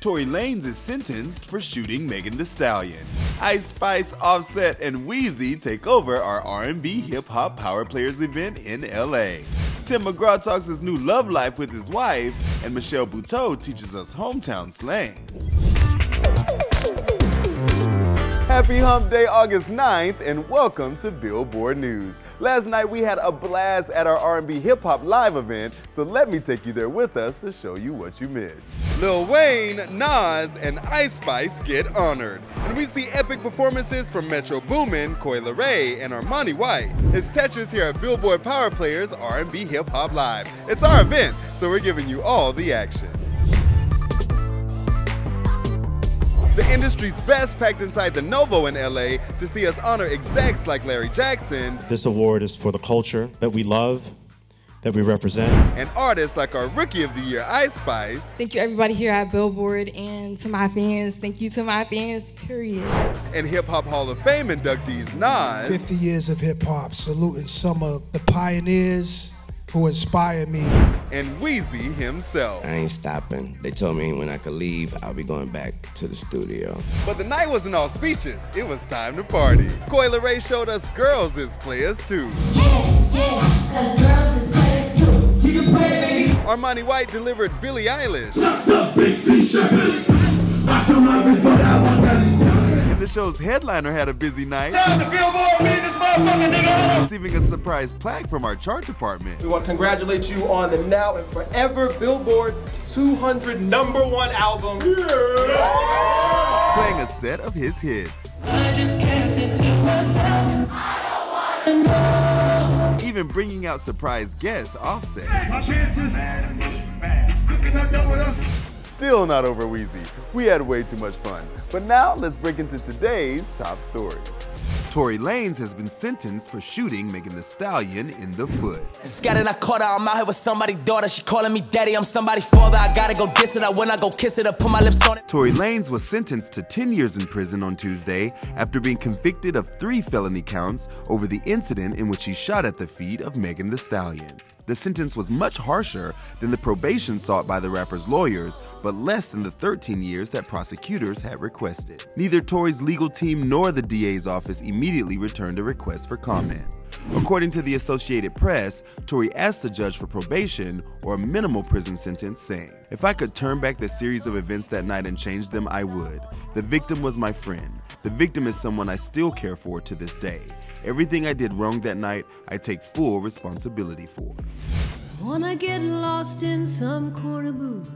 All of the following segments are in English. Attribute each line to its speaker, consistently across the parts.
Speaker 1: Tory Lanez is sentenced for shooting Megan Thee Stallion. Ice Spice, Offset, and Weezy take over our R&B Hip Hop Power Players event in LA. Tim McGraw talks his new love life with his wife, and Michelle Buteau teaches us hometown slang. Happy Hump Day, August 9th, and welcome to Billboard News. Last night we had a blast at our R&B Hip Hop Live event, so let me take you there with us to show you what you missed. Lil Wayne, Nas, and Ice Spice get honored, and we see epic performances from Metro Boomin, Coi Leray, and Armani White. It's Tetris here at Billboard Power Players R&B Hip Hop Live. It's our event, so we're giving you all the action. The industry's best packed inside the Novo in LA to see us honor execs like Larry Jackson
Speaker 2: This award is for the culture that we love, that we represent.
Speaker 1: and artists like our Rookie of the Year, Ice Spice,
Speaker 3: Thank you, everybody here at Billboard, and to my fans. Thank you to my fans, period.
Speaker 1: and Hip Hop Hall of Fame inductees Nas
Speaker 4: 50 years of hip hop, saluting some of the pioneers who inspired me.
Speaker 1: and Weezy himself.
Speaker 5: I ain't stopping. They told me when I could leave, I'll be going back to the studio.
Speaker 1: But the night wasn't all speeches, it was time to party. Coi Leray showed us girls as players too.
Speaker 3: Yeah, yeah, cause girls is players
Speaker 6: too. You can play, baby.
Speaker 1: Armani White delivered Billie Eilish. And the show's headliner had a busy night. Receiving a surprise plaque from our chart department.
Speaker 6: We want to congratulate you on the now and forever Billboard 200 number one album.
Speaker 1: playing a set of his hits. Even bringing out surprise guest Offset. Still not over Weezy. We had way too much fun. But now let's break into today's top stories. Tory Lanez has been sentenced for shooting Megan Thee Stallion in the foot.
Speaker 7: Scattered, I caught her. I'm out here with somebody's daughter. She calling me daddy. I'm somebody's father. I gotta go diss it. I when I go kiss it, I put my lips on it.
Speaker 1: Tory Lanez was sentenced to 10 years in prison on Tuesday after being convicted of three felony counts over the incident in which he shot at the feet of Megan Thee Stallion. The sentence was much harsher than the probation sought by the rapper's lawyers, but less than the 13 years that prosecutors had requested. Neither Tory's legal team nor the DA's office immediately returned a request for comment. According to the Associated Press, Tory asked the judge for probation or a minimal prison sentence, saying, If I could turn back the series of events that night and change them, I would. The victim was my friend. The victim is someone I still care for to this day. Everything I did wrong that night, I take full responsibility for.
Speaker 8: Wanna get lost in some corner booth,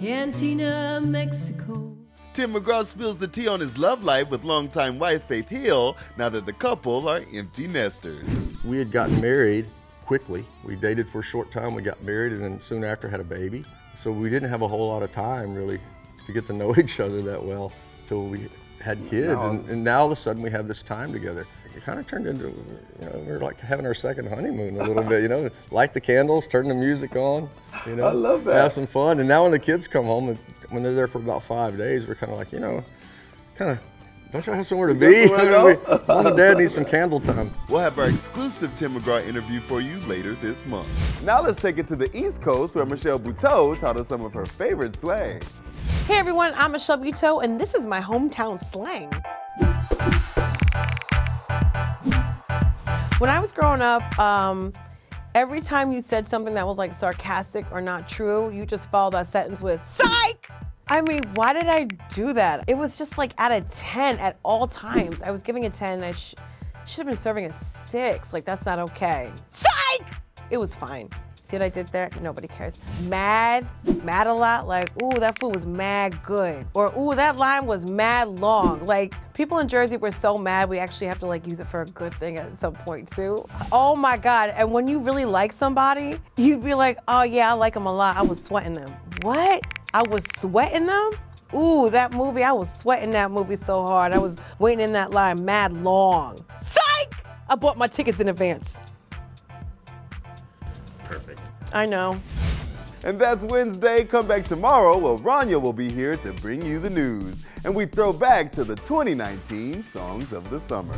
Speaker 8: Cantina, Mexico.
Speaker 1: Tim McGraw spills the tea on his love life with longtime wife Faith Hill now that the couple are empty nesters.
Speaker 9: we had gotten married quickly. We dated for a short time, we got married, and then soon after had a baby. So we didn't have a whole lot of time really to get to know each other that well till we had kids. And, and now all of a sudden we have this time together. It kind of turned into, you know, we're like having our second honeymoon a little bit, you know, light the candles, turn the music on, you know,
Speaker 1: I love that.
Speaker 9: have some fun. And now when the kids come home, and when they're there for about five days, we're kind of like, you know, kind of, don't y'all have somewhere to be?
Speaker 1: somewhere to go?
Speaker 9: Mom and dad need some candle time.
Speaker 1: We'll have our exclusive Tim McGraw interview for you later this month. Now let's take it to the East Coast where Michelle Buteau taught us some of her favorite slang.
Speaker 10: Hey everyone, I'm Michelle Buteau, and this is my hometown slang. When I was growing up, um, every time you said something that was like sarcastic or not true, you just follow that sentence with psych. I mean, why did I do that? It was just like at a 10 at all times. I was giving a 10, I sh- should have been serving a 6. Like, that's not okay. Psych! It was fine. See what I did there? Nobody cares. Mad, mad a lot. Like, ooh, that food was mad good. Or, ooh, that line was mad long. Like, people in Jersey were so mad, we actually have to like use it for a good thing at some point too. Oh my God. And when you really like somebody, you'd be like, oh yeah, I like them a lot. I was sweating them. What? I was sweating them. Ooh, that movie, I was sweating that movie so hard. I was waiting in that line mad long. Psych! I bought my tickets in advance.
Speaker 2: Perfect.
Speaker 10: I know.
Speaker 1: And that's Wednesday. Come back tomorrow where Rania will be here to bring you the news. And we throw back to the 2019 Songs of the Summer.